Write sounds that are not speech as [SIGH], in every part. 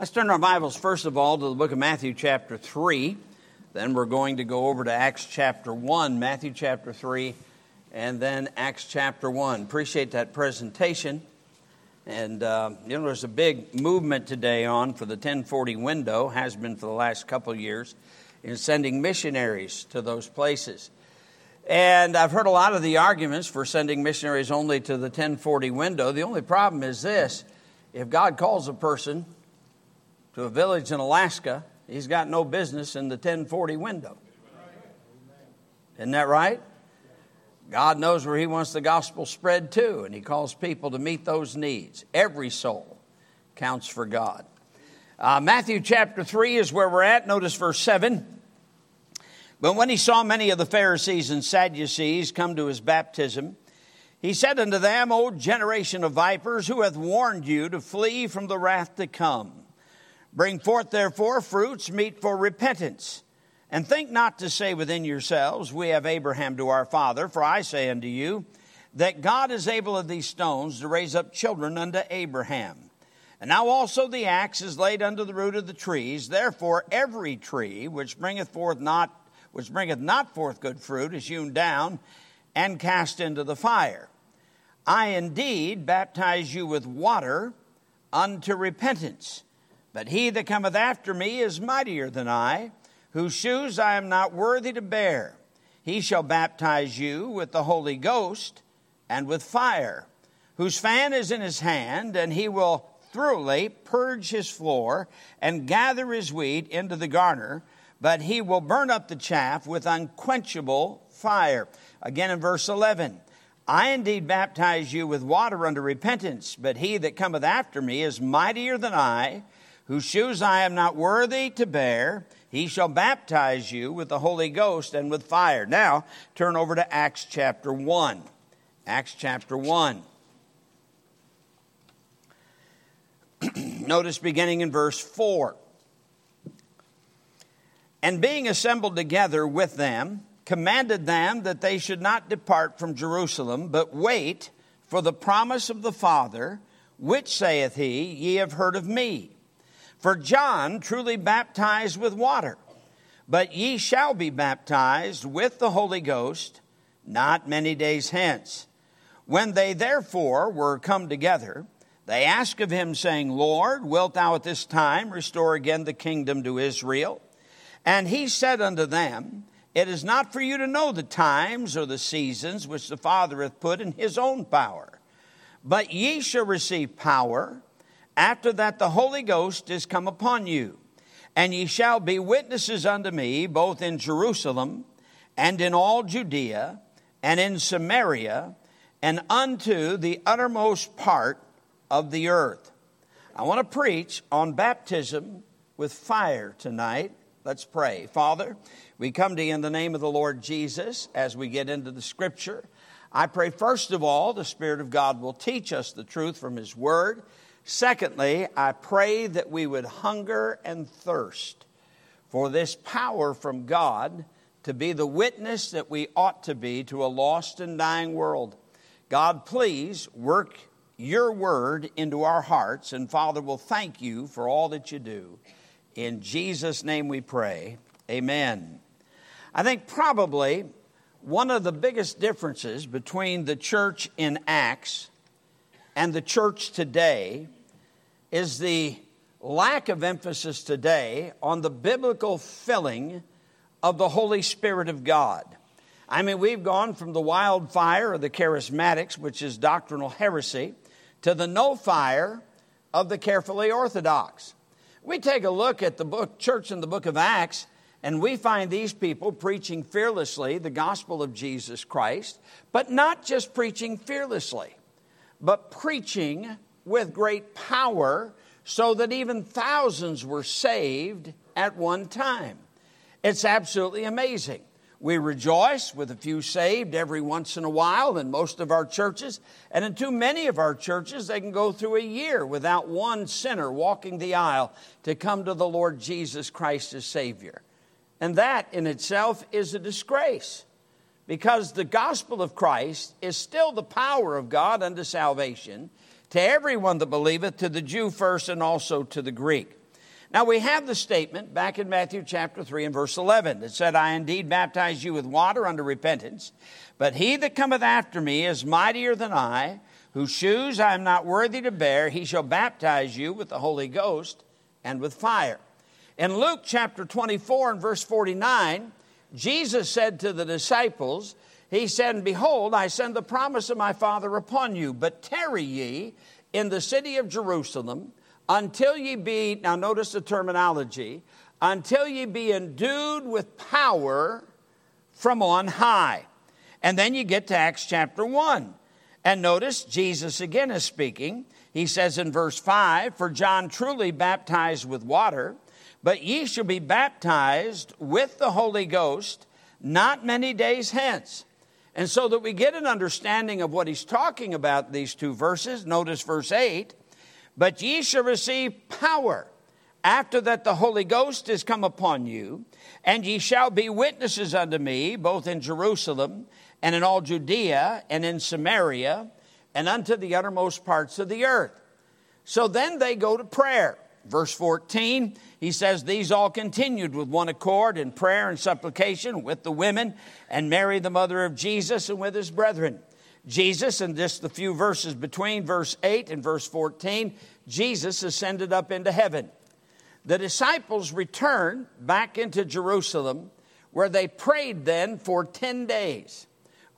Let's turn our Bibles, first of all, to the book of Matthew, chapter 3. Then we're going to go over to Acts chapter 1, Matthew chapter 3, and then Acts chapter 1. Appreciate that presentation. And, uh, you know, there's a big movement today on for the 1040 window, has been for the last couple years, in sending missionaries to those places. And I've heard a lot of the arguments for sending missionaries only to the 1040 window. The only problem is this if God calls a person to a village in Alaska, he's got no business in the 1040 window. Isn't that right? God knows where he wants the gospel spread to, and he calls people to meet those needs. Every soul counts for God. Uh, Matthew chapter 3 is where we're at. Notice verse 7. But when he saw many of the Pharisees and Sadducees come to his baptism, he said unto them, O generation of vipers, who hath warned you to flee from the wrath to come? Bring forth therefore fruits meet for repentance. And think not to say within yourselves, We have Abraham to our father, for I say unto you, that God is able of these stones to raise up children unto Abraham. And now also the axe is laid under the root of the trees. Therefore, every tree which bringeth forth not which bringeth not forth good fruit is hewn down and cast into the fire. I indeed baptize you with water unto repentance. But he that cometh after me is mightier than I, whose shoes I am not worthy to bear. He shall baptize you with the Holy Ghost and with fire, whose fan is in his hand, and he will thoroughly purge his floor and gather his wheat into the garner, but he will burn up the chaff with unquenchable fire. Again in verse 11. I indeed baptize you with water unto repentance, but he that cometh after me is mightier than I, whose shoes I am not worthy to bear. He shall baptize you with the Holy Ghost and with fire. Now, turn over to Acts chapter 1. Acts chapter 1. [CLEARS THROAT] Notice beginning in verse 4. And being assembled together with them, commanded them that they should not depart from Jerusalem, but wait for the promise of the Father, which saith he, Ye have heard of me. For John truly baptized with water, but ye shall be baptized with the Holy Ghost not many days hence. When they therefore were come together, they asked of him, saying, Lord, wilt thou at this time restore again the kingdom to Israel? And he said unto them, it is not for you to know the times or the seasons which the Father hath put in his own power. But ye shall receive power after that the Holy Ghost is come upon you. And ye shall be witnesses unto me both in Jerusalem and in all Judea and in Samaria and unto the uttermost part of the earth. I want to preach on baptism with fire tonight. Let's pray. Father, we come to you in the name of the Lord Jesus as we get into the scripture. I pray, first of all, the Spirit of God will teach us the truth from His Word. Secondly, I pray that we would hunger and thirst for this power from God to be the witness that we ought to be to a lost and dying world. God, please work your word into our hearts, and Father, will thank you for all that you do. In Jesus' name we pray. Amen. I think probably one of the biggest differences between the church in Acts and the church today is the lack of emphasis today on the biblical filling of the Holy Spirit of God. I mean, we've gone from the wildfire of the charismatics, which is doctrinal heresy, to the no fire of the carefully orthodox. We take a look at the book, church in the book of Acts, and we find these people preaching fearlessly the gospel of Jesus Christ, but not just preaching fearlessly, but preaching with great power so that even thousands were saved at one time. It's absolutely amazing. We rejoice with a few saved every once in a while in most of our churches. And in too many of our churches, they can go through a year without one sinner walking the aisle to come to the Lord Jesus Christ as Savior. And that in itself is a disgrace because the gospel of Christ is still the power of God unto salvation to everyone that believeth, to the Jew first and also to the Greek. Now we have the statement back in Matthew chapter 3 and verse 11 that said, I indeed baptize you with water unto repentance, but he that cometh after me is mightier than I, whose shoes I am not worthy to bear. He shall baptize you with the Holy Ghost and with fire. In Luke chapter 24 and verse 49, Jesus said to the disciples, He said, Behold, I send the promise of my Father upon you, but tarry ye in the city of Jerusalem until ye be, now notice the terminology, until ye be endued with power from on high. And then you get to Acts chapter 1. And notice Jesus again is speaking. He says in verse 5 For John truly baptized with water, but ye shall be baptized with the Holy Ghost not many days hence. And so that we get an understanding of what he's talking about, these two verses, notice verse 8 but ye shall receive power after that the Holy Ghost is come upon you, and ye shall be witnesses unto me, both in Jerusalem and in all Judea and in Samaria and unto the uttermost parts of the earth. So then they go to prayer. Verse 14, he says, These all continued with one accord in prayer and supplication with the women and Mary, the mother of Jesus, and with his brethren. Jesus, and just the few verses between verse 8 and verse 14, Jesus ascended up into heaven. The disciples returned back into Jerusalem, where they prayed then for 10 days.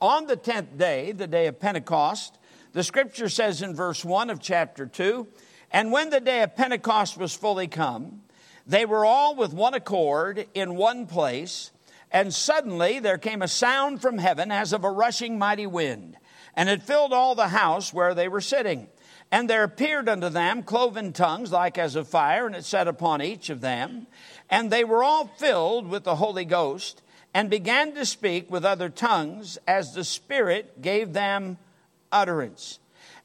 On the 10th day, the day of Pentecost, the scripture says in verse 1 of chapter 2 And when the day of Pentecost was fully come, they were all with one accord in one place, and suddenly there came a sound from heaven as of a rushing mighty wind and it filled all the house where they were sitting. And there appeared unto them cloven tongues like as of fire, and it sat upon each of them. And they were all filled with the Holy Ghost, and began to speak with other tongues as the Spirit gave them utterance.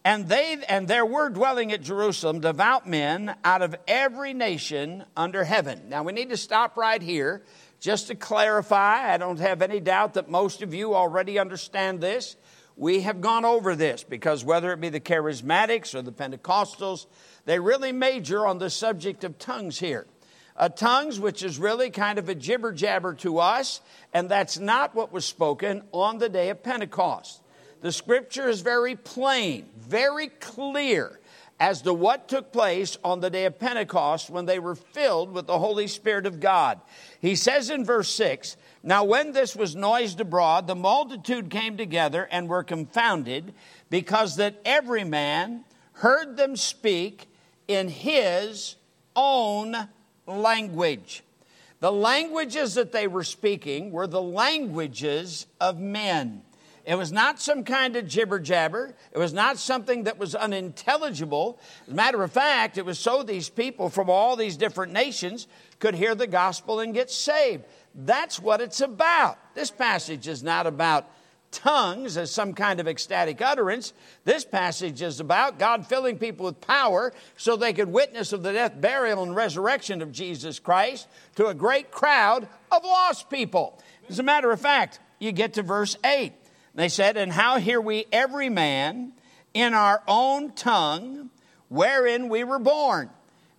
And they and there were dwelling at Jerusalem devout men out of every nation under heaven. Now we need to stop right here just to clarify. I don't have any doubt that most of you already understand this. We have gone over this because whether it be the charismatics or the Pentecostals, they really major on the subject of tongues here. Uh, tongues, which is really kind of a jibber jabber to us, and that's not what was spoken on the day of Pentecost. The scripture is very plain, very clear as to what took place on the day of Pentecost when they were filled with the Holy Spirit of God. He says in verse 6 Now, when this was noised abroad, the multitude came together and were confounded, because that every man heard them speak in his own language. The languages that they were speaking were the languages of men. It was not some kind of jibber jabber. It was not something that was unintelligible. As a matter of fact, it was so these people from all these different nations could hear the gospel and get saved. That's what it's about. This passage is not about tongues as some kind of ecstatic utterance. This passage is about God filling people with power so they could witness of the death, burial, and resurrection of Jesus Christ to a great crowd of lost people. As a matter of fact, you get to verse 8. They said, And how hear we every man in our own tongue wherein we were born?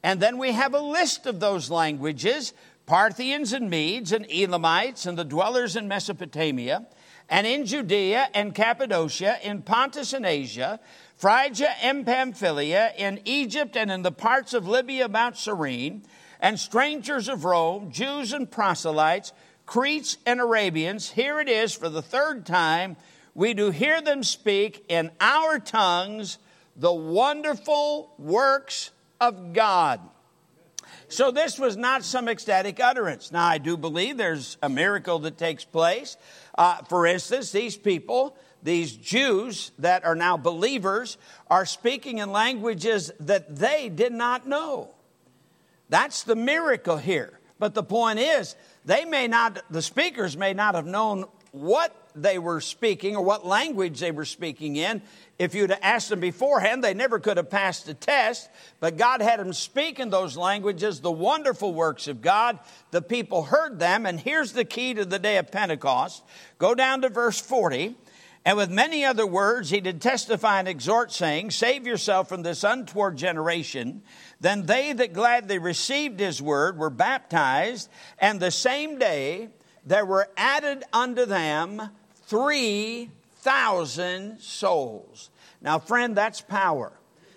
And then we have a list of those languages Parthians and Medes and Elamites and the dwellers in Mesopotamia and in Judea and Cappadocia, in Pontus and Asia, Phrygia and Pamphylia, in Egypt and in the parts of Libya about Cyrene, and strangers of Rome, Jews and proselytes, Cretes and Arabians, here it is for the third time, we do hear them speak in our tongues the wonderful works of God. So this was not some ecstatic utterance. Now, I do believe there's a miracle that takes place. Uh, for instance, these people, these Jews that are now believers, are speaking in languages that they did not know. That's the miracle here. But the point is, they may not, the speakers may not have known what they were speaking or what language they were speaking in. If you'd asked them beforehand, they never could have passed the test. But God had them speak in those languages, the wonderful works of God. The people heard them. And here's the key to the day of Pentecost. Go down to verse 40. And with many other words, he did testify and exhort, saying, Save yourself from this untoward generation. Then they that gladly received his word were baptized, and the same day there were added unto them 3,000 souls. Now, friend, that's power.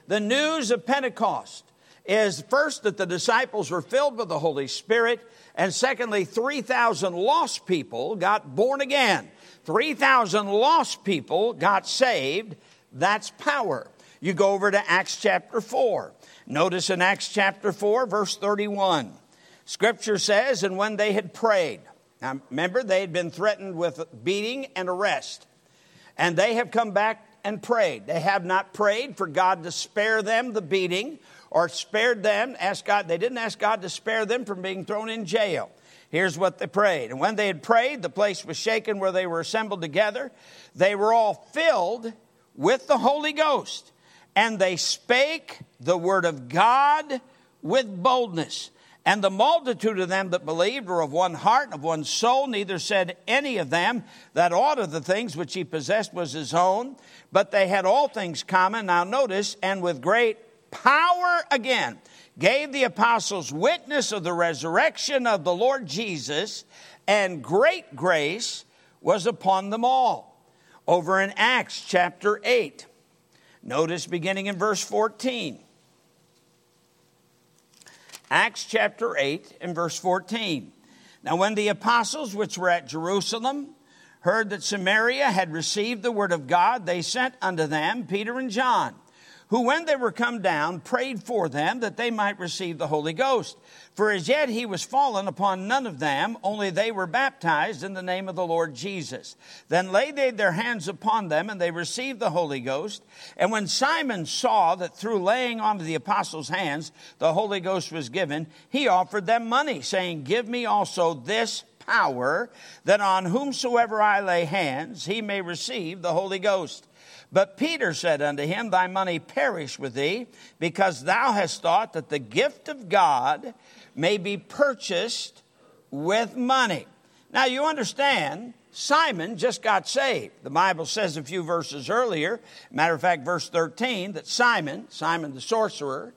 The news of Pentecost is first that the disciples were filled with the Holy Spirit, and secondly, 3,000 lost people got born again. 3,000 lost people got saved. That's power. You go over to Acts chapter 4. Notice in Acts chapter 4, verse 31, Scripture says, And when they had prayed, now, remember, they had been threatened with beating and arrest. And they have come back and prayed. They have not prayed for God to spare them the beating or spared them, asked God, they didn't ask God to spare them from being thrown in jail. Here's what they prayed. And when they had prayed, the place was shaken where they were assembled together. They were all filled with the Holy Ghost, and they spake the word of God with boldness. And the multitude of them that believed were of one heart and of one soul. Neither said any of them that aught of the things which he possessed was his own, but they had all things common. Now notice, and with great power again gave the apostles witness of the resurrection of the Lord Jesus, and great grace was upon them all. Over in Acts chapter 8, notice beginning in verse 14. Acts chapter 8 and verse 14. Now, when the apostles which were at Jerusalem heard that Samaria had received the word of God, they sent unto them Peter and John who, when they were come down, prayed for them that they might receive the Holy Ghost. For as yet he was fallen upon none of them, only they were baptized in the name of the Lord Jesus. Then laid they their hands upon them, and they received the Holy Ghost. And when Simon saw that through laying on of the apostles' hands the Holy Ghost was given, he offered them money, saying, Give me also this power, that on whomsoever I lay hands, he may receive the Holy Ghost. But Peter said unto him, Thy money perish with thee, because thou hast thought that the gift of God may be purchased with money. Now you understand, Simon just got saved. The Bible says a few verses earlier, matter of fact, verse 13, that Simon, Simon the sorcerer,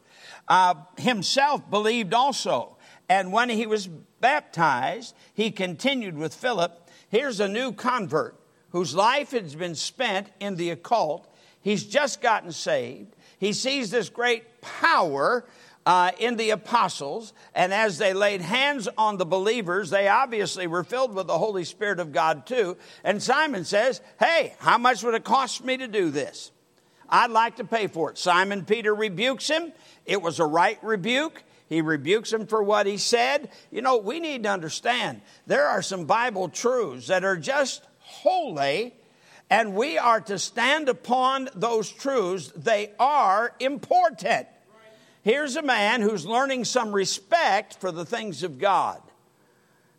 uh, himself believed also. And when he was baptized, he continued with Philip. Here's a new convert whose life has been spent in the occult. He's just gotten saved. He sees this great power uh, in the apostles, and as they laid hands on the believers, they obviously were filled with the Holy Spirit of God too. And Simon says, Hey, how much would it cost me to do this? I'd like to pay for it. Simon Peter rebukes him. It was a right rebuke. He rebukes him for what he said. You know, we need to understand there are some Bible truths that are just holy, and we are to stand upon those truths. They are important. Here's a man who's learning some respect for the things of God.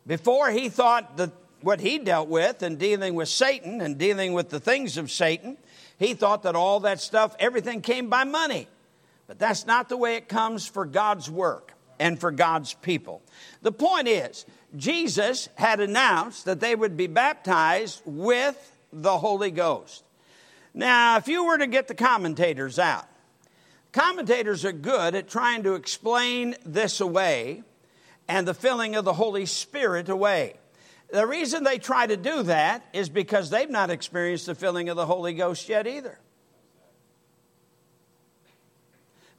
Before he thought that what he dealt with in dealing with Satan and dealing with the things of Satan, he thought that all that stuff, everything came by money. But that's not the way it comes for God's work and for God's people. The point is, Jesus had announced that they would be baptized with the Holy Ghost. Now, if you were to get the commentators out, commentators are good at trying to explain this away and the filling of the Holy Spirit away. The reason they try to do that is because they've not experienced the filling of the Holy Ghost yet either.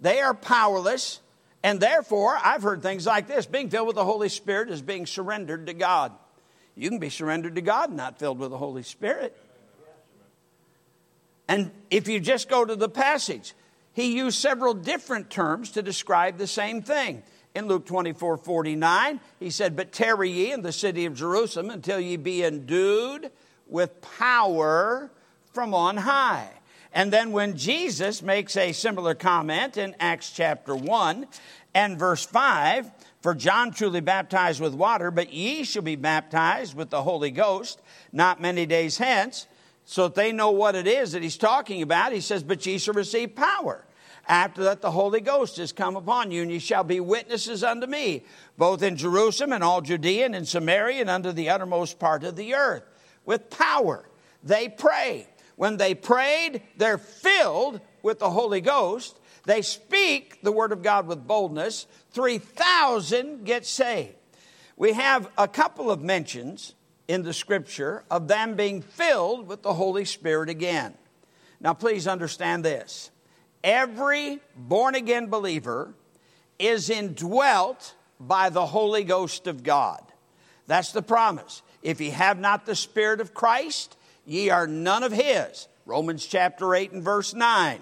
They are powerless and therefore, I've heard things like this being filled with the Holy Spirit is being surrendered to God. You can be surrendered to God, not filled with the Holy Spirit. And if you just go to the passage, he used several different terms to describe the same thing. In Luke 24 49, he said, But tarry ye in the city of Jerusalem until ye be endued with power from on high. And then when Jesus makes a similar comment in Acts chapter 1 and verse 5, for John truly baptized with water, but ye shall be baptized with the Holy Ghost not many days hence. So that they know what it is that he's talking about, he says, But ye shall receive power. After that, the Holy Ghost is come upon you, and ye shall be witnesses unto me, both in Jerusalem and all Judea and in Samaria and unto the uttermost part of the earth. With power, they pray. When they prayed, they're filled with the Holy Ghost. They speak the word of God with boldness. 3,000 get saved. We have a couple of mentions in the scripture of them being filled with the Holy Spirit again. Now, please understand this every born again believer is indwelt by the Holy Ghost of God. That's the promise. If ye have not the Spirit of Christ, ye are none of his. Romans chapter 8 and verse 9.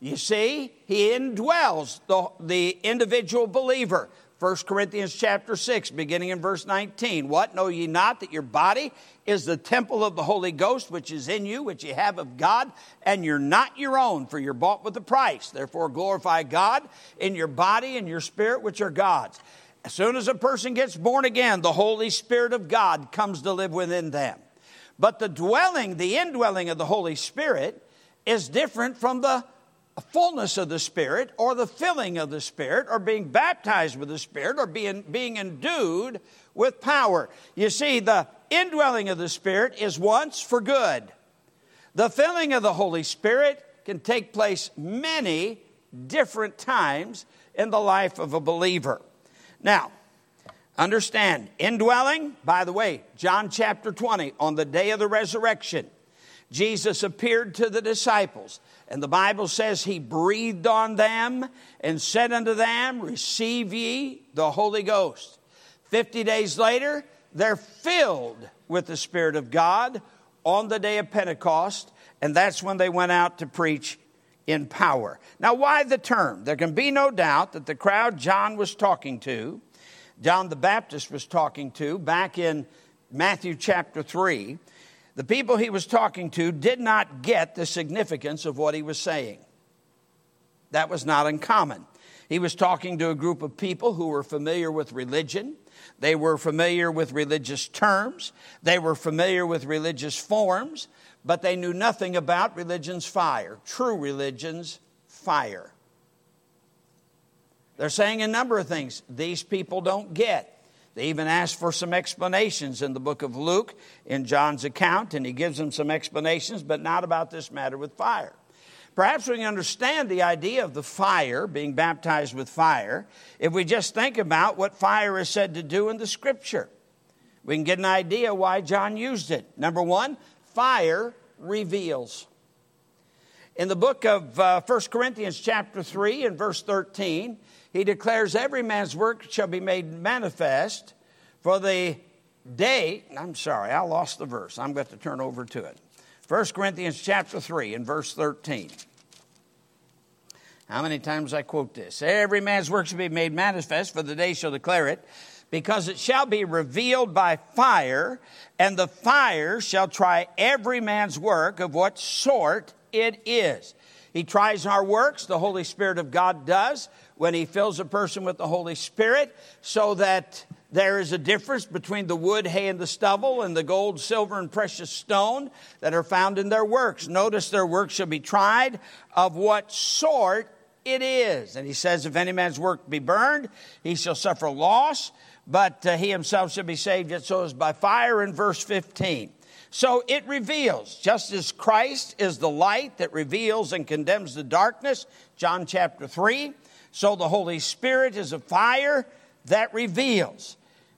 You see, he indwells the, the individual believer. 1 Corinthians chapter 6, beginning in verse 19. What? Know ye not that your body is the temple of the Holy Ghost, which is in you, which ye have of God, and you're not your own, for you're bought with a price. Therefore, glorify God in your body and your spirit, which are God's. As soon as a person gets born again, the Holy Spirit of God comes to live within them. But the dwelling, the indwelling of the Holy Spirit, is different from the fullness of the Spirit or the filling of the Spirit or being baptized with the Spirit or being, being endued with power. You see, the indwelling of the Spirit is once for good. The filling of the Holy Spirit can take place many different times in the life of a believer. Now, understand, indwelling, by the way, John chapter 20, on the day of the resurrection, Jesus appeared to the disciples. And the Bible says he breathed on them and said unto them, Receive ye the Holy Ghost. Fifty days later, they're filled with the Spirit of God on the day of Pentecost, and that's when they went out to preach in power. Now, why the term? There can be no doubt that the crowd John was talking to, John the Baptist was talking to back in Matthew chapter 3, the people he was talking to did not get the significance of what he was saying. That was not uncommon. He was talking to a group of people who were familiar with religion. They were familiar with religious terms. They were familiar with religious forms, but they knew nothing about religion's fire, true religion's fire. They're saying a number of things these people don't get. They even ask for some explanations in the book of Luke in John's account, and he gives them some explanations, but not about this matter with fire. Perhaps we can understand the idea of the fire, being baptized with fire, if we just think about what fire is said to do in the scripture. We can get an idea why John used it. Number one, fire reveals. In the book of uh, 1 Corinthians, chapter 3, and verse 13, he declares every man's work shall be made manifest for the day. I'm sorry, I lost the verse. I'm going to turn over to it. 1 Corinthians chapter 3 and verse 13. How many times I quote this? Every man's work shall be made manifest, for the day shall declare it, because it shall be revealed by fire, and the fire shall try every man's work of what sort it is. He tries our works, the Holy Spirit of God does, when He fills a person with the Holy Spirit, so that there is a difference between the wood, hay, and the stubble, and the gold, silver, and precious stone that are found in their works. Notice their works shall be tried of what sort it is. And he says, If any man's work be burned, he shall suffer loss, but uh, he himself shall be saved, yet so is by fire, in verse 15. So it reveals, just as Christ is the light that reveals and condemns the darkness, John chapter 3, so the Holy Spirit is a fire that reveals.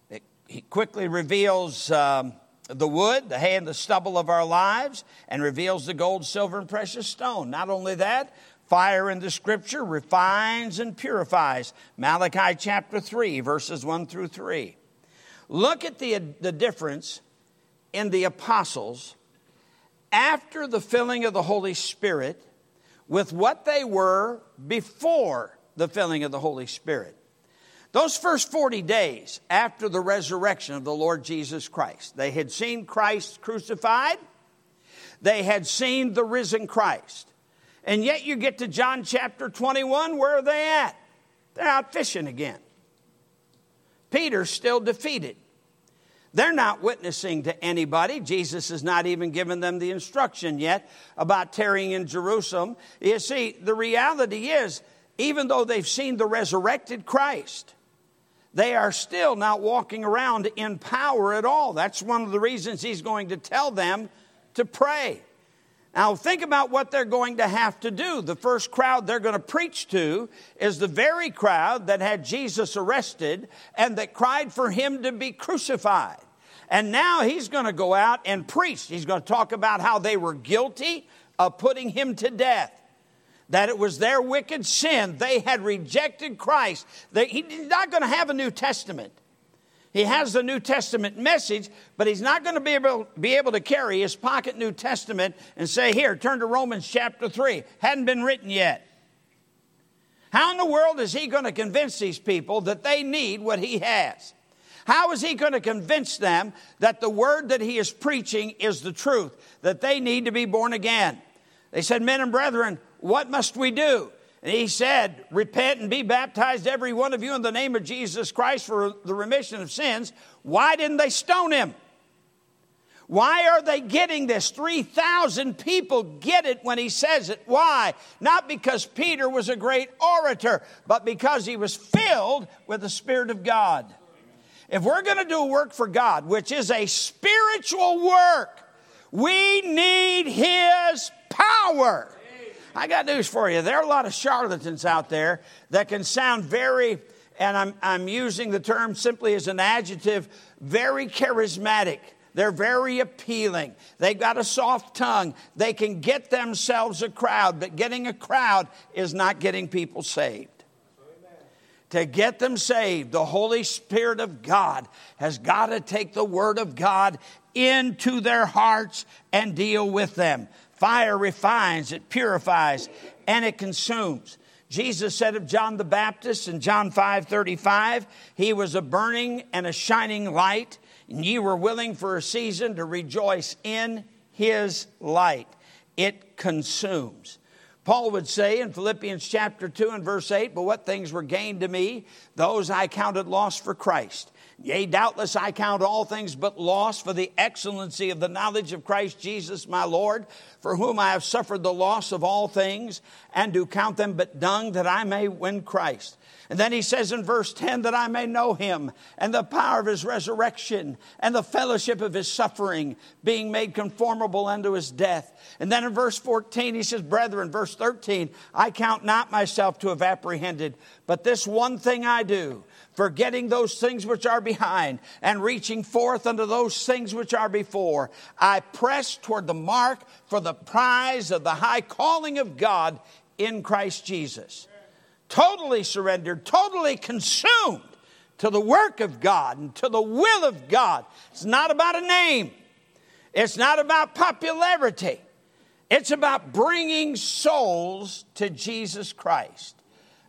It, he quickly reveals um, the wood, the hay, and the stubble of our lives, and reveals the gold, silver, and precious stone. Not only that, fire in the scripture refines and purifies. Malachi chapter 3, verses 1 through 3. Look at the, the difference in the apostles after the filling of the Holy Spirit with what they were before the filling of the Holy Spirit. Those first 40 days after the resurrection of the Lord Jesus Christ, they had seen Christ crucified, they had seen the risen Christ. And yet you get to John chapter 21, where are they at? They're out fishing again. Peter's still defeated. They're not witnessing to anybody. Jesus has not even given them the instruction yet about tarrying in Jerusalem. You see, the reality is, even though they've seen the resurrected Christ, they are still not walking around in power at all. That's one of the reasons he's going to tell them to pray. Now, think about what they're going to have to do. The first crowd they're going to preach to is the very crowd that had Jesus arrested and that cried for him to be crucified. And now he's going to go out and preach. He's going to talk about how they were guilty of putting him to death. That it was their wicked sin. They had rejected Christ. They, he's not going to have a New Testament. He has the New Testament message, but he's not going to be able, be able to carry his pocket New Testament and say, Here, turn to Romans chapter 3. Hadn't been written yet. How in the world is he going to convince these people that they need what he has? How is he going to convince them that the word that he is preaching is the truth, that they need to be born again? They said, Men and brethren, what must we do? And he said, Repent and be baptized, every one of you, in the name of Jesus Christ for the remission of sins. Why didn't they stone him? Why are they getting this? 3,000 people get it when he says it. Why? Not because Peter was a great orator, but because he was filled with the Spirit of God. If we're going to do work for God, which is a spiritual work, we need His power. I got news for you. There are a lot of charlatans out there that can sound very, and I'm, I'm using the term simply as an adjective, very charismatic. They're very appealing. They've got a soft tongue. They can get themselves a crowd, but getting a crowd is not getting people saved. To get them saved, the Holy Spirit of God has got to take the Word of God into their hearts and deal with them. Fire refines, it purifies, and it consumes. Jesus said of John the Baptist in John 5 35, he was a burning and a shining light, and ye were willing for a season to rejoice in his light. It consumes. Paul would say in Philippians chapter 2 and verse 8, But what things were gained to me, those I counted loss for Christ. Yea, doubtless I count all things but loss for the excellency of the knowledge of Christ Jesus my Lord, for whom I have suffered the loss of all things, and do count them but dung that I may win Christ. And then he says in verse 10 that I may know him and the power of his resurrection and the fellowship of his suffering, being made conformable unto his death. And then in verse 14 he says, Brethren, verse 13, I count not myself to have apprehended, but this one thing I do forgetting those things which are behind and reaching forth unto those things which are before. I press toward the mark for the prize of the high calling of God in Christ Jesus. Totally surrendered, totally consumed to the work of God and to the will of God. It's not about a name, it's not about popularity. It's about bringing souls to Jesus Christ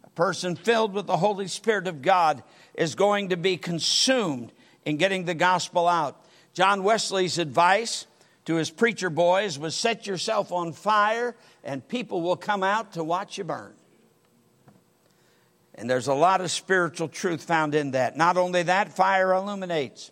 A person filled with the Holy Spirit of God is going to be consumed in getting the gospel out. John Wesley's advice to his preacher boys was set yourself on fire and people will come out to watch you burn. And there's a lot of spiritual truth found in that. Not only that, fire illuminates.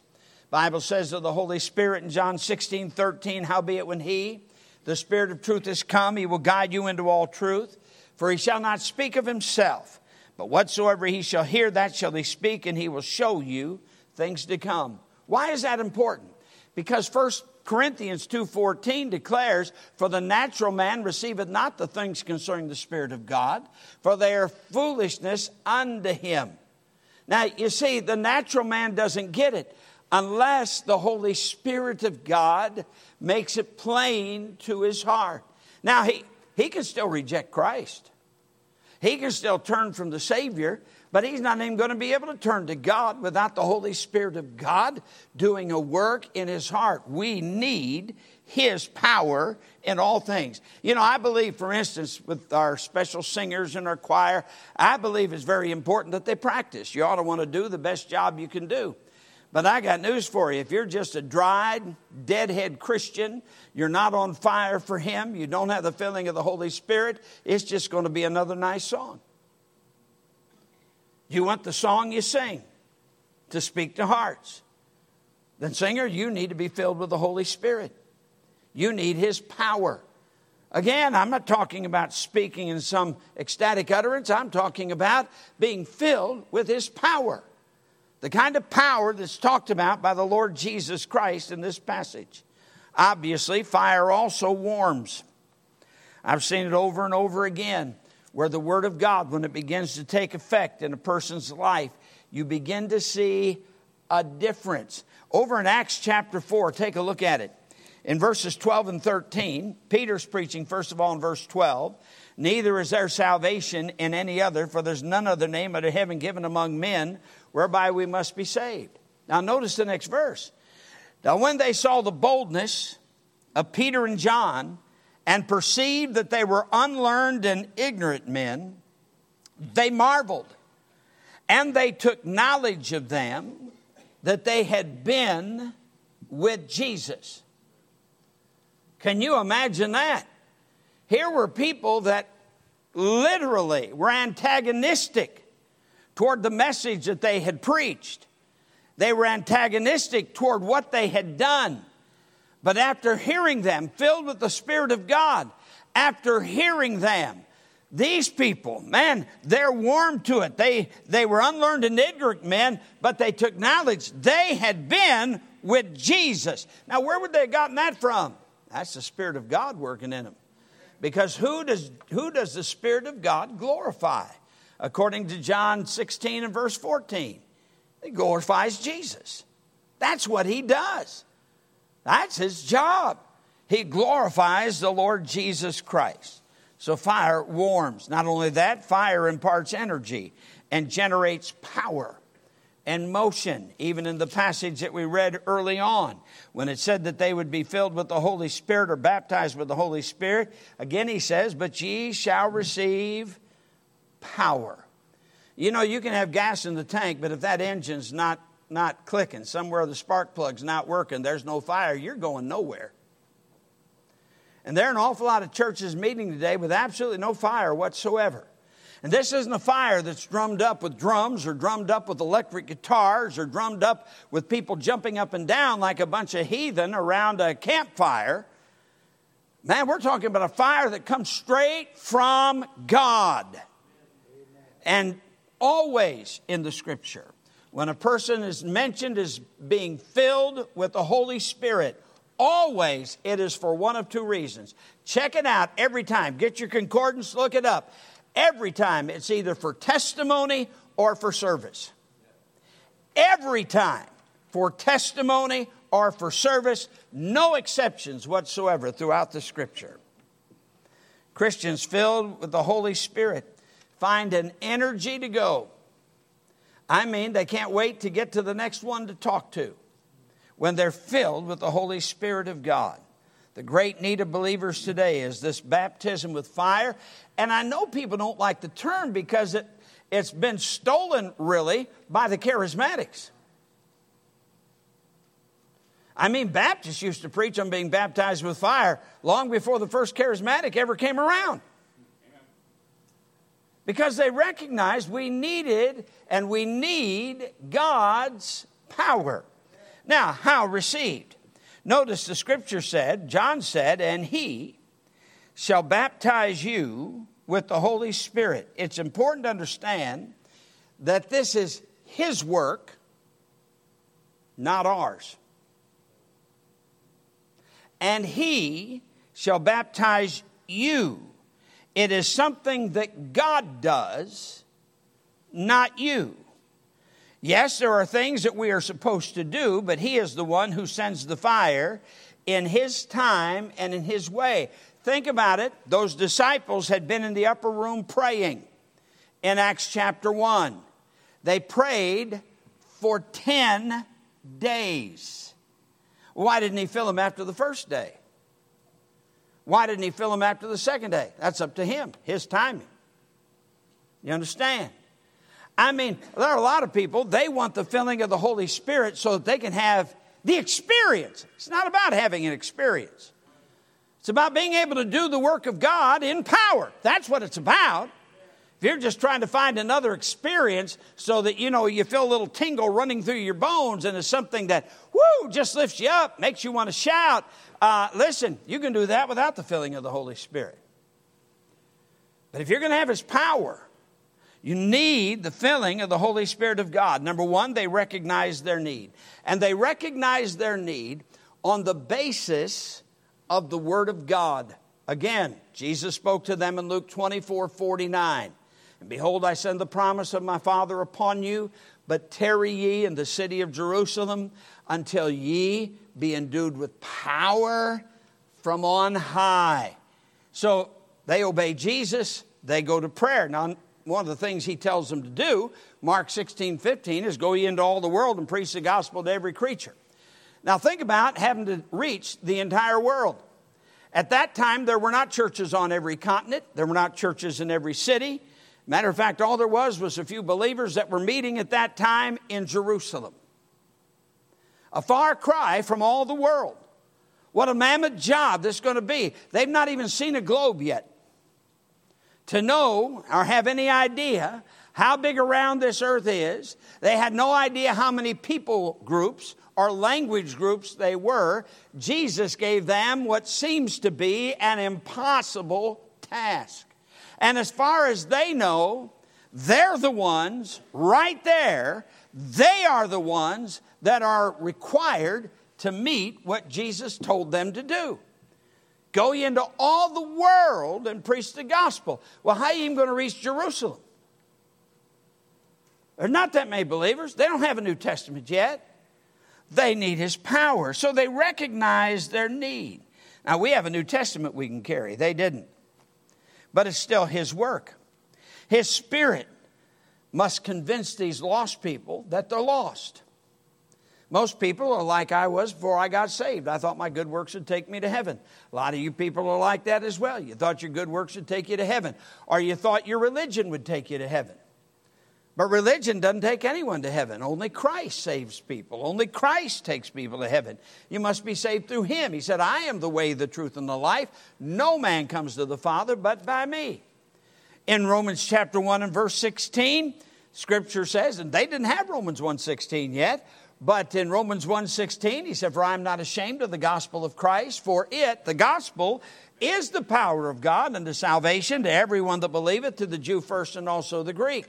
Bible says of the Holy Spirit in John 16, 13, howbeit when he, the Spirit of truth, is come, he will guide you into all truth. For he shall not speak of himself, but whatsoever he shall hear, that shall he speak, and he will show you things to come. Why is that important? Because First Corinthians 2:14 declares, "For the natural man receiveth not the things concerning the Spirit of God, for they are foolishness unto him." Now, you see, the natural man doesn't get it unless the Holy Spirit of God makes it plain to his heart. Now, he, he can still reject Christ. He can still turn from the Savior, but he's not even going to be able to turn to God without the Holy Spirit of God doing a work in his heart. We need his power in all things. You know, I believe, for instance, with our special singers in our choir, I believe it's very important that they practice. You ought to want to do the best job you can do. But I got news for you. If you're just a dried, deadhead Christian, you're not on fire for Him, you don't have the filling of the Holy Spirit, it's just going to be another nice song. You want the song you sing to speak to hearts. Then, singer, you need to be filled with the Holy Spirit. You need His power. Again, I'm not talking about speaking in some ecstatic utterance, I'm talking about being filled with His power. The kind of power that's talked about by the Lord Jesus Christ in this passage. Obviously, fire also warms. I've seen it over and over again where the Word of God, when it begins to take effect in a person's life, you begin to see a difference. Over in Acts chapter 4, take a look at it. In verses 12 and 13, Peter's preaching, first of all, in verse 12. Neither is there salvation in any other, for there's none other name under heaven given among men whereby we must be saved. Now, notice the next verse. Now, when they saw the boldness of Peter and John and perceived that they were unlearned and ignorant men, they marveled and they took knowledge of them that they had been with Jesus. Can you imagine that? Here were people that literally were antagonistic toward the message that they had preached. They were antagonistic toward what they had done. But after hearing them, filled with the Spirit of God, after hearing them, these people, man, they're warm to it. They, they were unlearned and ignorant men, but they took knowledge. They had been with Jesus. Now, where would they have gotten that from? That's the Spirit of God working in them. Because who does, who does the Spirit of God glorify? According to John 16 and verse 14, he glorifies Jesus. That's what he does. That's his job. He glorifies the Lord Jesus Christ. So fire warms. Not only that, fire imparts energy and generates power and motion, even in the passage that we read early on, when it said that they would be filled with the Holy Spirit or baptized with the Holy Spirit. Again, he says, But ye shall receive power. You know, you can have gas in the tank, but if that engine's not, not clicking, somewhere the spark plug's not working, there's no fire, you're going nowhere. And there are an awful lot of churches meeting today with absolutely no fire whatsoever. And this isn't a fire that's drummed up with drums or drummed up with electric guitars or drummed up with people jumping up and down like a bunch of heathen around a campfire. Man, we're talking about a fire that comes straight from God. And always in the scripture, when a person is mentioned as being filled with the Holy Spirit, Always, it is for one of two reasons. Check it out every time. Get your concordance, look it up. Every time, it's either for testimony or for service. Every time, for testimony or for service, no exceptions whatsoever throughout the scripture. Christians filled with the Holy Spirit find an energy to go. I mean, they can't wait to get to the next one to talk to when they're filled with the Holy Spirit of God. The great need of believers today is this baptism with fire. And I know people don't like the term because it, it's been stolen, really, by the charismatics. I mean, Baptists used to preach on being baptized with fire long before the first charismatic ever came around. Because they recognized we needed and we need God's power. Now, how received? Notice the scripture said, John said, and he shall baptize you with the Holy Spirit. It's important to understand that this is his work, not ours. And he shall baptize you. It is something that God does, not you. Yes, there are things that we are supposed to do, but He is the one who sends the fire in His time and in His way. Think about it. Those disciples had been in the upper room praying in Acts chapter 1. They prayed for 10 days. Why didn't He fill them after the first day? Why didn't He fill them after the second day? That's up to Him, His timing. You understand? I mean, there are a lot of people, they want the filling of the Holy Spirit so that they can have the experience. It's not about having an experience, it's about being able to do the work of God in power. That's what it's about. If you're just trying to find another experience so that you know you feel a little tingle running through your bones and it's something that whoo just lifts you up, makes you want to shout. Uh, listen, you can do that without the filling of the Holy Spirit. But if you're going to have His power, you need the filling of the Holy Spirit of God. Number one, they recognize their need. And they recognize their need on the basis of the Word of God Again, Jesus spoke to them in Luke 24 49. And behold, I send the promise of my Father upon you, but tarry ye in the city of Jerusalem until ye be endued with power from on high. So they obey Jesus, they go to prayer. Now, one of the things he tells them to do, Mark 16 15, is go ye into all the world and preach the gospel to every creature. Now, think about having to reach the entire world. At that time, there were not churches on every continent, there were not churches in every city. Matter of fact, all there was was a few believers that were meeting at that time in Jerusalem. A far cry from all the world. What a mammoth job this is going to be. They've not even seen a globe yet. To know or have any idea how big around this earth is, they had no idea how many people groups or language groups they were. Jesus gave them what seems to be an impossible task. And as far as they know, they're the ones right there, they are the ones that are required to meet what Jesus told them to do. Go into all the world and preach the gospel. Well, how are you even going to reach Jerusalem? There's not that many believers. They don't have a New Testament yet. They need His power. So they recognize their need. Now, we have a New Testament we can carry. They didn't but it's still His work. His Spirit must convince these lost people that they're lost. Most people are like I was before I got saved. I thought my good works would take me to heaven. A lot of you people are like that as well. You thought your good works would take you to heaven, or you thought your religion would take you to heaven. But religion doesn't take anyone to heaven. Only Christ saves people. Only Christ takes people to heaven. You must be saved through Him. He said, I am the way, the truth, and the life. No man comes to the Father but by me. In Romans chapter 1 and verse 16, Scripture says, and they didn't have Romans 1.16 yet, but in Romans 1.16, he said, For I am not ashamed of the gospel of Christ, for it, the gospel, is the power of God unto salvation to everyone that believeth, to the Jew first and also the Greek.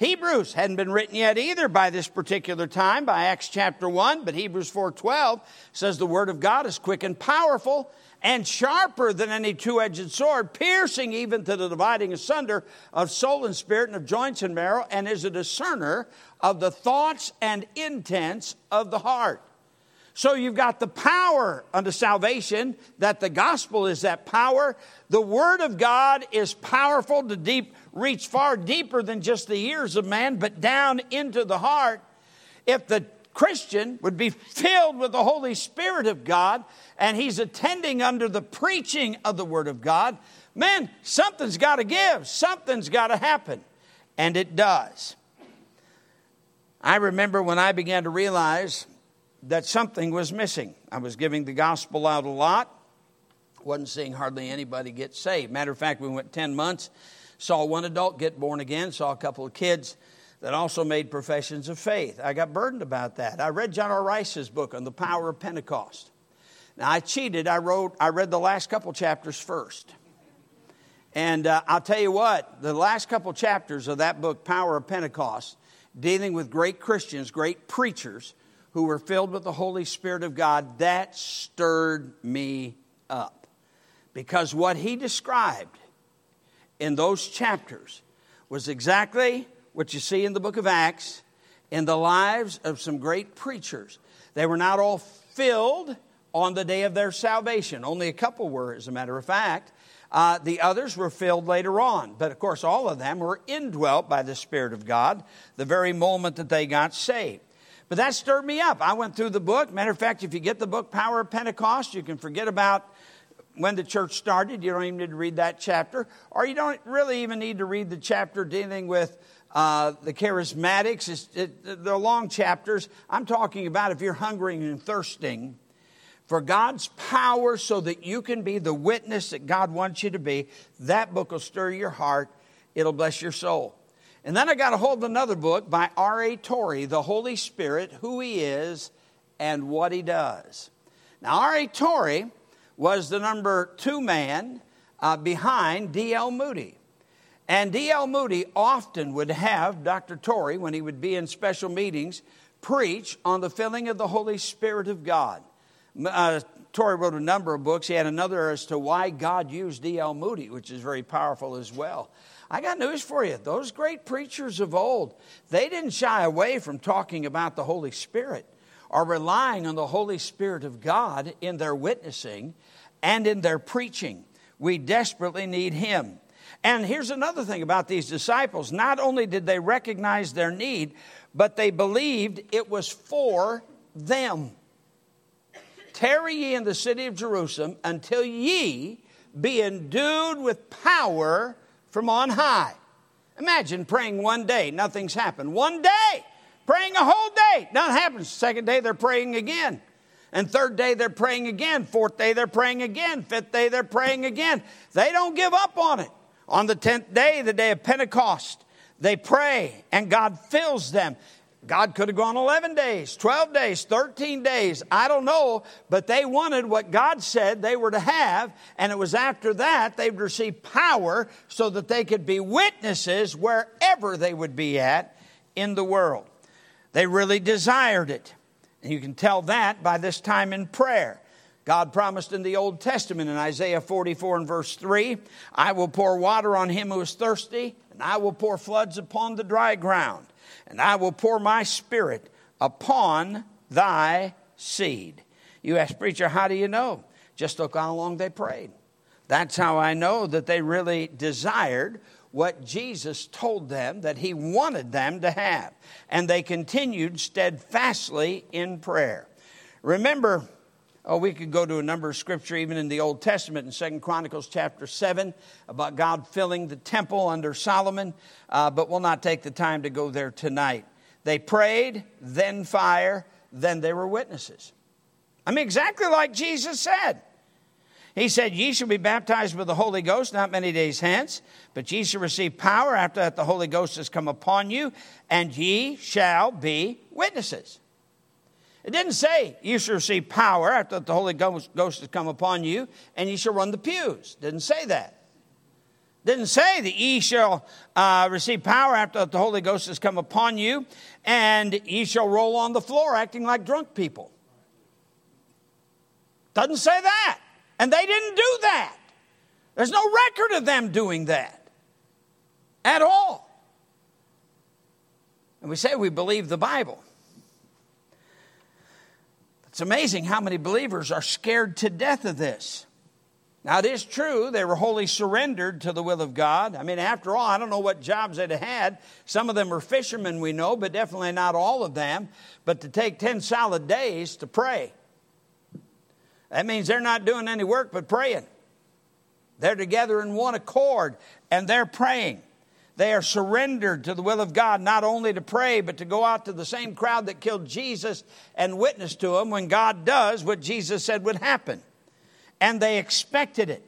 Hebrews hadn't been written yet either by this particular time, by Acts chapter 1, but Hebrews 4.12 says the word of God is quick and powerful and sharper than any two-edged sword, piercing even to the dividing asunder of soul and spirit and of joints and marrow, and is a discerner of the thoughts and intents of the heart. So you've got the power unto salvation, that the gospel is that power. The word of God is powerful to deep reach far deeper than just the ears of man, but down into the heart. If the Christian would be filled with the Holy Spirit of God and he's attending under the preaching of the Word of God, man, something's got to give, something's got to happen. And it does. I remember when I began to realize that something was missing. I was giving the gospel out a lot, wasn't seeing hardly anybody get saved. Matter of fact, we went 10 months Saw one adult get born again, saw a couple of kids that also made professions of faith. I got burdened about that. I read John R. Rice's book on the power of Pentecost. Now, I cheated. I, wrote, I read the last couple chapters first. And uh, I'll tell you what, the last couple chapters of that book, Power of Pentecost, dealing with great Christians, great preachers who were filled with the Holy Spirit of God, that stirred me up. Because what he described in those chapters was exactly what you see in the book of Acts in the lives of some great preachers. They were not all filled on the day of their salvation. Only a couple were, as a matter of fact. Uh, the others were filled later on. But of course, all of them were indwelt by the Spirit of God the very moment that they got saved. But that stirred me up. I went through the book. Matter of fact, if you get the book Power of Pentecost, you can forget about when the church started. You don't even need to read that chapter. Or you don't really even need to read the chapter dealing with uh, the charismatics. It, they're long chapters. I'm talking about if you're hungry and thirsting for God's power so that you can be the witness that God wants you to be, that book will stir your heart. It'll bless your soul. And then I got a hold of another book by R.A. Torrey, The Holy Spirit, Who He Is and What He Does. Now, R.A. Torrey was the number two man uh, behind D.L. Moody. And D.L. Moody often would have Dr. Torrey, when he would be in special meetings, preach on the filling of the Holy Spirit of God. Uh, Torrey wrote a number of books. He had another as to why God used D.L. Moody, which is very powerful as well. I got news for you. Those great preachers of old, they didn't shy away from talking about the Holy Spirit or relying on the Holy Spirit of God in their witnessing and in their preaching. We desperately need Him. And here's another thing about these disciples not only did they recognize their need, but they believed it was for them. Tarry ye in the city of Jerusalem until ye be endued with power from on high. Imagine praying one day, nothing's happened. One day, praying a whole day, nothing happens. Second day, they're praying again. And third day, they're praying again. Fourth day, they're praying again. Fifth day, they're praying again. They don't give up on it. On the tenth day, the day of Pentecost, they pray and God fills them. God could have gone 11 days, 12 days, 13 days. I don't know, but they wanted what God said they were to have. And it was after that they would receive power so that they could be witnesses wherever they would be at in the world. They really desired it. And you can tell that by this time in prayer. God promised in the Old Testament in Isaiah 44 and verse 3 I will pour water on him who is thirsty, and I will pour floods upon the dry ground and I will pour my spirit upon thy seed. You ask, preacher, how do you know? Just look how long they prayed. That's how I know that they really desired what Jesus told them that he wanted them to have. And they continued steadfastly in prayer. Remember, Oh, we could go to a number of scripture even in the Old Testament in Second Chronicles chapter 7 about God filling the temple under Solomon, uh, but we'll not take the time to go there tonight. They prayed, then fire, then they were witnesses. I mean, exactly like Jesus said. He said, Ye shall be baptized with the Holy Ghost not many days hence, but ye shall receive power after that the Holy Ghost has come upon you, and ye shall be witnesses. It didn't say you shall receive power after that the Holy Ghost has come upon you and ye shall run the pews. Didn't say that. Didn't say that ye shall uh, receive power after that the Holy Ghost has come upon you and ye shall roll on the floor acting like drunk people. Doesn't say that. And they didn't do that. There's no record of them doing that at all. And we say we believe the Bible. It's amazing how many believers are scared to death of this. Now, it is true, they were wholly surrendered to the will of God. I mean, after all, I don't know what jobs they'd had. Some of them were fishermen, we know, but definitely not all of them. But to take 10 solid days to pray, that means they're not doing any work but praying. They're together in one accord and they're praying. They are surrendered to the will of God, not only to pray, but to go out to the same crowd that killed Jesus and witness to him when God does what Jesus said would happen. And they expected it.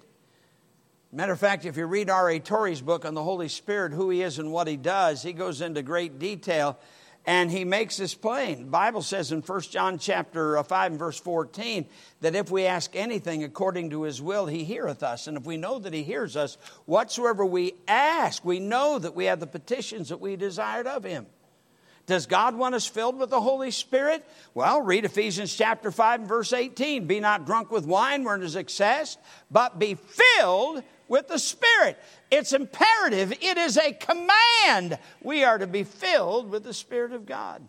Matter of fact, if you read R.A. Torrey's book on the Holy Spirit, who he is and what he does, he goes into great detail and he makes this plain. The Bible says in 1 John chapter uh, 5 and verse 14 that if we ask anything according to his will, he heareth us. And if we know that he hears us, whatsoever we ask, we know that we have the petitions that we desired of him. Does God want us filled with the Holy Spirit? Well, read Ephesians chapter 5 and verse 18. Be not drunk with wine wherein is excess, but be filled with the Spirit. It's imperative, it is a command. We are to be filled with the Spirit of God.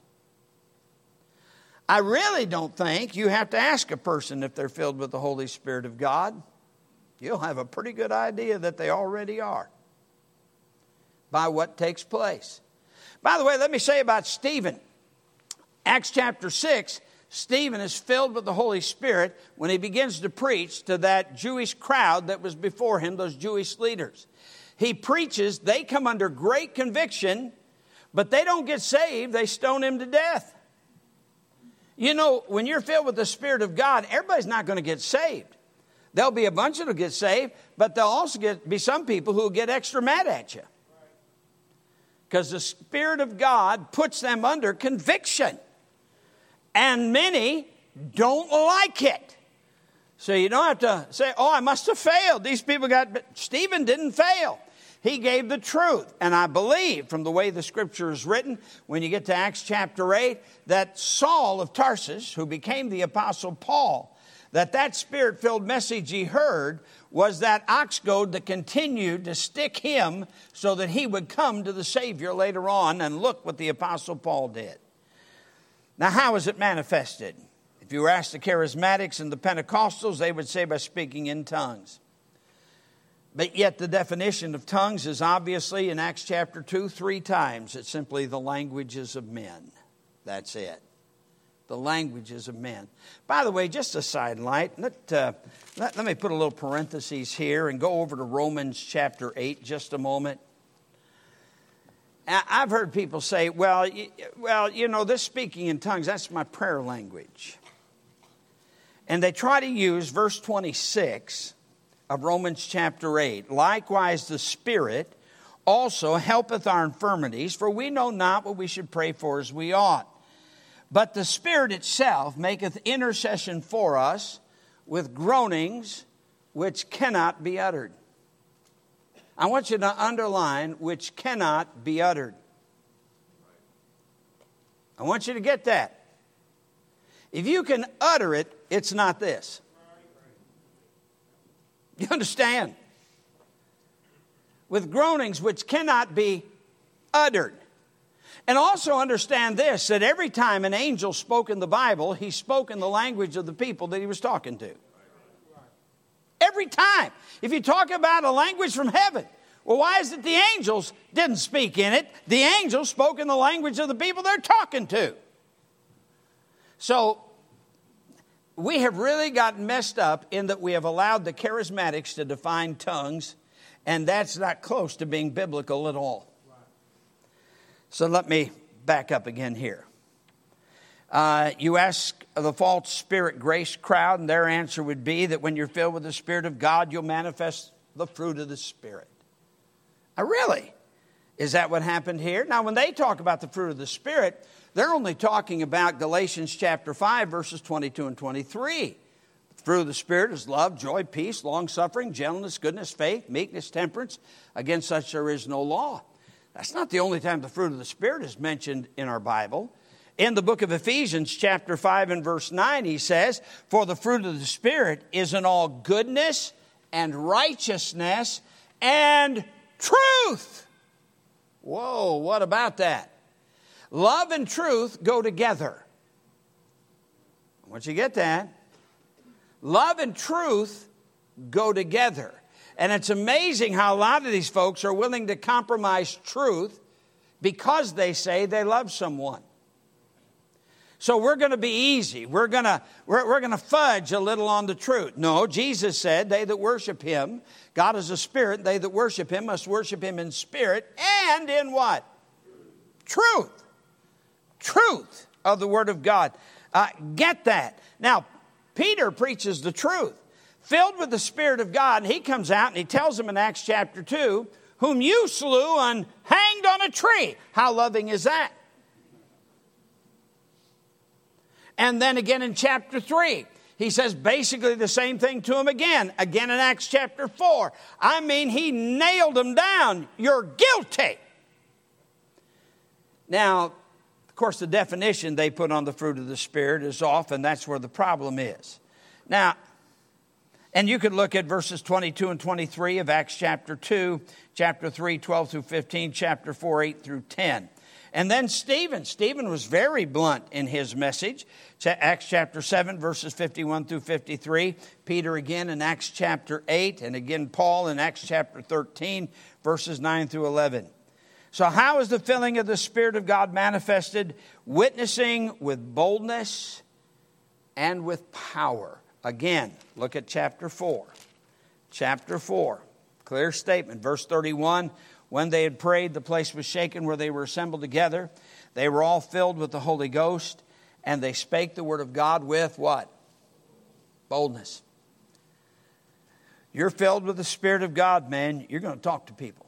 I really don't think you have to ask a person if they're filled with the Holy Spirit of God. You'll have a pretty good idea that they already are by what takes place. By the way, let me say about Stephen. Acts chapter 6, Stephen is filled with the Holy Spirit when he begins to preach to that Jewish crowd that was before him, those Jewish leaders. He preaches, they come under great conviction, but they don't get saved, they stone him to death. You know, when you're filled with the Spirit of God, everybody's not going to get saved. There'll be a bunch that'll get saved, but there'll also get, be some people who will get extra mad at you. Because the Spirit of God puts them under conviction and many don't like it. So you don't have to say, oh, I must have failed. These people got. but Stephen didn't fail. He gave the truth. And I believe, from the way the scripture is written, when you get to Acts chapter 8, that Saul of Tarsus, who became the apostle Paul, that that spirit filled message he heard was that ox goad that continued to stick him so that he would come to the Savior later on. And look what the Apostle Paul did. Now, how is it manifested? If you were asked the charismatics and the Pentecostals, they would say by speaking in tongues. But yet, the definition of tongues is obviously in Acts chapter 2 three times. It's simply the languages of men. That's it. The languages of men. By the way, just a side light, let, uh, let, let me put a little parenthesis here and go over to Romans chapter 8 just a moment. I've heard people say, well, well, you know, this speaking in tongues, that's my prayer language. And they try to use verse 26 of Romans chapter 8. Likewise, the Spirit also helpeth our infirmities, for we know not what we should pray for as we ought. But the Spirit itself maketh intercession for us with groanings which cannot be uttered. I want you to underline which cannot be uttered. I want you to get that. If you can utter it, it's not this. You understand? With groanings which cannot be uttered. And also understand this that every time an angel spoke in the Bible, he spoke in the language of the people that he was talking to. Every time. If you talk about a language from heaven, well, why is it the angels didn't speak in it? The angels spoke in the language of the people they're talking to. So, we have really gotten messed up in that we have allowed the charismatics to define tongues, and that's not close to being biblical at all. So let me back up again here. Uh, you ask the false spirit grace crowd, and their answer would be that when you're filled with the Spirit of God, you'll manifest the fruit of the Spirit. Uh, really? Is that what happened here? Now, when they talk about the fruit of the Spirit, they're only talking about Galatians chapter 5, verses 22 and 23. The fruit of the Spirit is love, joy, peace, long suffering, gentleness, goodness, faith, meekness, temperance. Against such there is no law. That's not the only time the fruit of the Spirit is mentioned in our Bible. In the book of Ephesians, chapter 5 and verse 9, he says, For the fruit of the Spirit is in all goodness and righteousness and truth. Whoa, what about that? Love and truth go together. Once you get that, love and truth go together. And it's amazing how a lot of these folks are willing to compromise truth because they say they love someone. So we're going to be easy. We're going to we're, we're going to fudge a little on the truth. No, Jesus said, "They that worship Him, God is a spirit. They that worship Him must worship Him in spirit and in what? Truth truth of the Word of God. Uh, get that. Now, Peter preaches the truth, filled with the Spirit of God, and he comes out and he tells them in Acts chapter 2, whom you slew and hanged on a tree. How loving is that? And then again in chapter 3, he says basically the same thing to him again, again in Acts chapter 4. I mean, he nailed him down. You're guilty. Now, of course, the definition they put on the fruit of the Spirit is off, and that's where the problem is. Now, and you could look at verses 22 and 23 of Acts chapter 2, chapter 3, 12 through 15, chapter 4, 8 through 10. And then Stephen. Stephen was very blunt in his message. Acts chapter 7, verses 51 through 53. Peter again in Acts chapter 8. And again Paul in Acts chapter 13, verses 9 through 11. So, how is the filling of the Spirit of God manifested? Witnessing with boldness and with power. Again, look at chapter 4. Chapter 4, clear statement. Verse 31 When they had prayed, the place was shaken where they were assembled together. They were all filled with the Holy Ghost, and they spake the word of God with what? Boldness. You're filled with the Spirit of God, man. You're going to talk to people.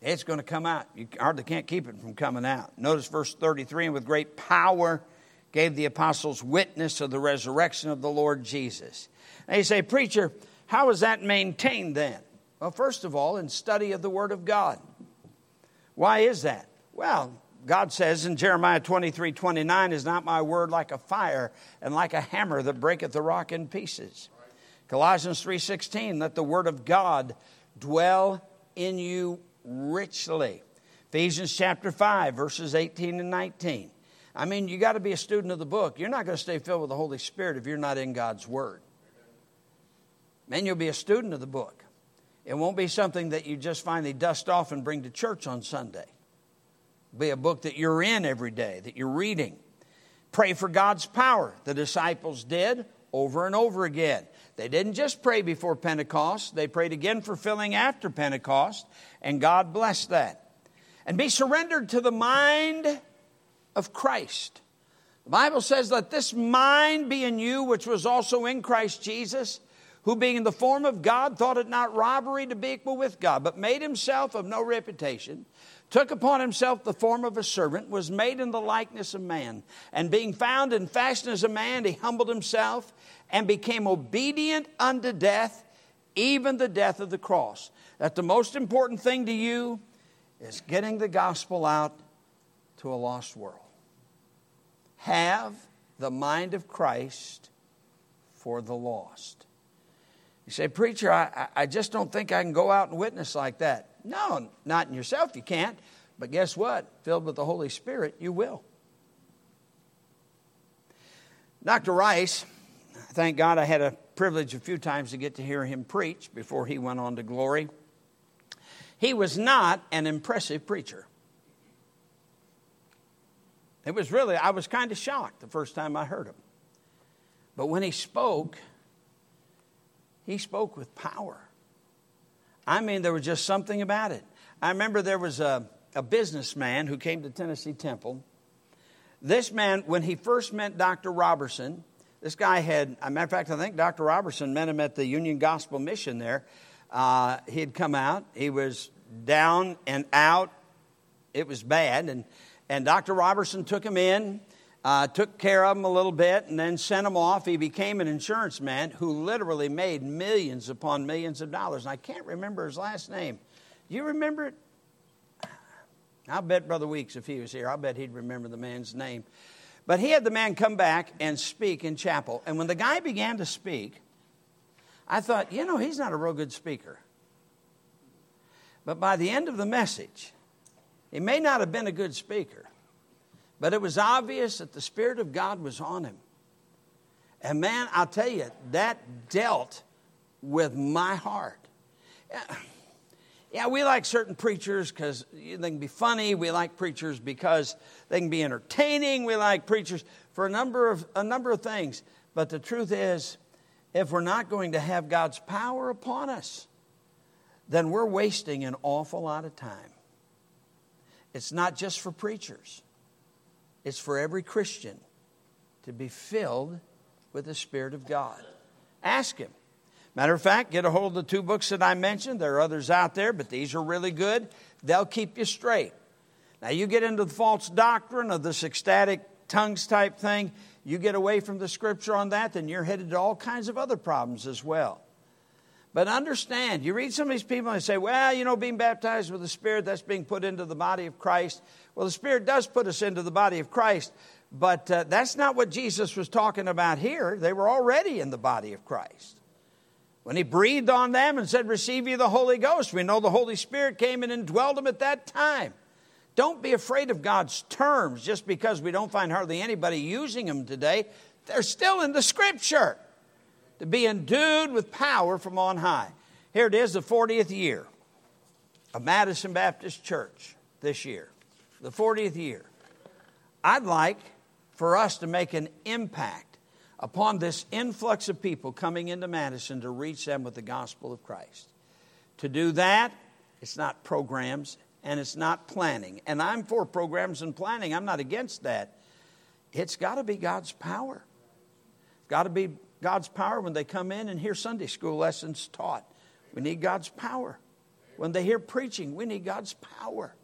It's going to come out. You hardly can't keep it from coming out. Notice verse 33 and with great power gave the apostles witness of the resurrection of the Lord Jesus. Now you say, Preacher, how is that maintained then? Well, first of all, in study of the Word of God. Why is that? Well, God says in Jeremiah 23 29, Is not my word like a fire and like a hammer that breaketh the rock in pieces? Colossians 3:16, let the word of God dwell in you richly. Ephesians chapter 5, verses 18 and 19. I mean, you got to be a student of the book. You're not going to stay filled with the Holy Spirit if you're not in God's Word. Man, you'll be a student of the book. It won't be something that you just finally dust off and bring to church on Sunday. It'll be a book that you're in every day, that you're reading. Pray for God's power. The disciples did over and over again. They didn't just pray before Pentecost, they prayed again for filling after Pentecost, and God blessed that. And be surrendered to the mind of Christ. The Bible says, Let this mind be in you, which was also in Christ Jesus, who being in the form of God thought it not robbery to be equal with God, but made himself of no reputation, took upon himself the form of a servant, was made in the likeness of man, and being found in fashion as a man, he humbled himself and became obedient unto death, even the death of the cross. That the most important thing to you is getting the gospel out to a lost world. Have the mind of Christ for the lost. You say, Preacher, I, I just don't think I can go out and witness like that. No, not in yourself, you can't. But guess what? Filled with the Holy Spirit, you will. Dr. Rice, thank God I had a privilege a few times to get to hear him preach before he went on to glory. He was not an impressive preacher. It was really, I was kind of shocked the first time I heard him. But when he spoke, he spoke with power. I mean, there was just something about it. I remember there was a, a businessman who came to Tennessee Temple. This man, when he first met Dr. Roberson, this guy had, a matter of fact, I think Dr. Roberson met him at the Union Gospel Mission there. Uh, he had come out, he was down and out. It was bad. And and Dr. Roberson took him in, uh, took care of him a little bit, and then sent him off. He became an insurance man who literally made millions upon millions of dollars. And I can't remember his last name. Do you remember it? I'll bet Brother Weeks, if he was here, I'll bet he'd remember the man's name. But he had the man come back and speak in chapel. And when the guy began to speak, I thought, you know, he's not a real good speaker. But by the end of the message, he may not have been a good speaker, but it was obvious that the Spirit of God was on him. And man, I'll tell you, that dealt with my heart. Yeah, we like certain preachers because they can be funny. We like preachers because they can be entertaining. We like preachers for a number of, a number of things. But the truth is, if we're not going to have God's power upon us, then we're wasting an awful lot of time. It's not just for preachers, it's for every Christian to be filled with the Spirit of God. Ask Him. Matter of fact, get a hold of the two books that I mentioned. There are others out there, but these are really good. They'll keep you straight. Now, you get into the false doctrine of this ecstatic tongues type thing, you get away from the scripture on that, then you're headed to all kinds of other problems as well. But understand, you read some of these people and say, well, you know, being baptized with the Spirit, that's being put into the body of Christ. Well, the Spirit does put us into the body of Christ, but uh, that's not what Jesus was talking about here. They were already in the body of Christ. When he breathed on them and said, Receive you the Holy Ghost, we know the Holy Spirit came and dwelled them at that time. Don't be afraid of God's terms just because we don't find hardly anybody using them today. They're still in the Scripture to be endued with power from on high. Here it is, the 40th year of Madison Baptist Church this year. The 40th year. I'd like for us to make an impact upon this influx of people coming into Madison to reach them with the gospel of Christ. To do that, it's not programs and it's not planning. And I'm for programs and planning, I'm not against that. It's got to be God's power. Got to be God's power when they come in and hear Sunday school lessons taught. We need God's power. When they hear preaching, we need God's power.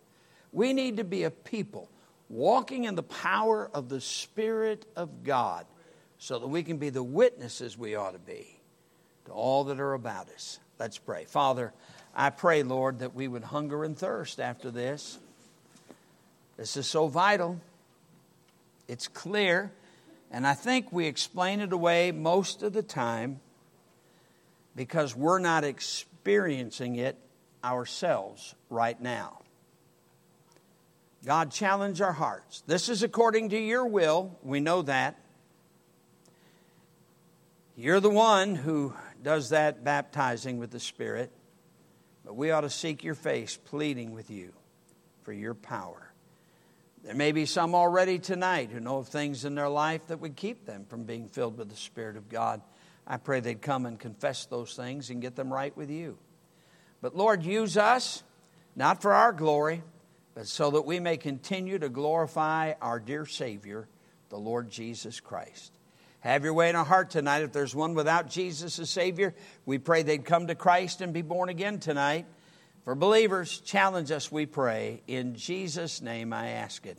We need to be a people walking in the power of the Spirit of God so that we can be the witnesses we ought to be to all that are about us. Let's pray. Father, I pray, Lord, that we would hunger and thirst after this. This is so vital. It's clear, and I think we explain it away most of the time because we're not experiencing it ourselves right now. God, challenge our hearts. This is according to your will. We know that. You're the one who does that baptizing with the Spirit, but we ought to seek your face, pleading with you for your power. There may be some already tonight who know of things in their life that would keep them from being filled with the Spirit of God. I pray they'd come and confess those things and get them right with you. But Lord, use us, not for our glory, but so that we may continue to glorify our dear Savior, the Lord Jesus Christ. Have your way in our heart tonight. If there's one without Jesus as Savior, we pray they'd come to Christ and be born again tonight. For believers, challenge us, we pray. In Jesus' name I ask it.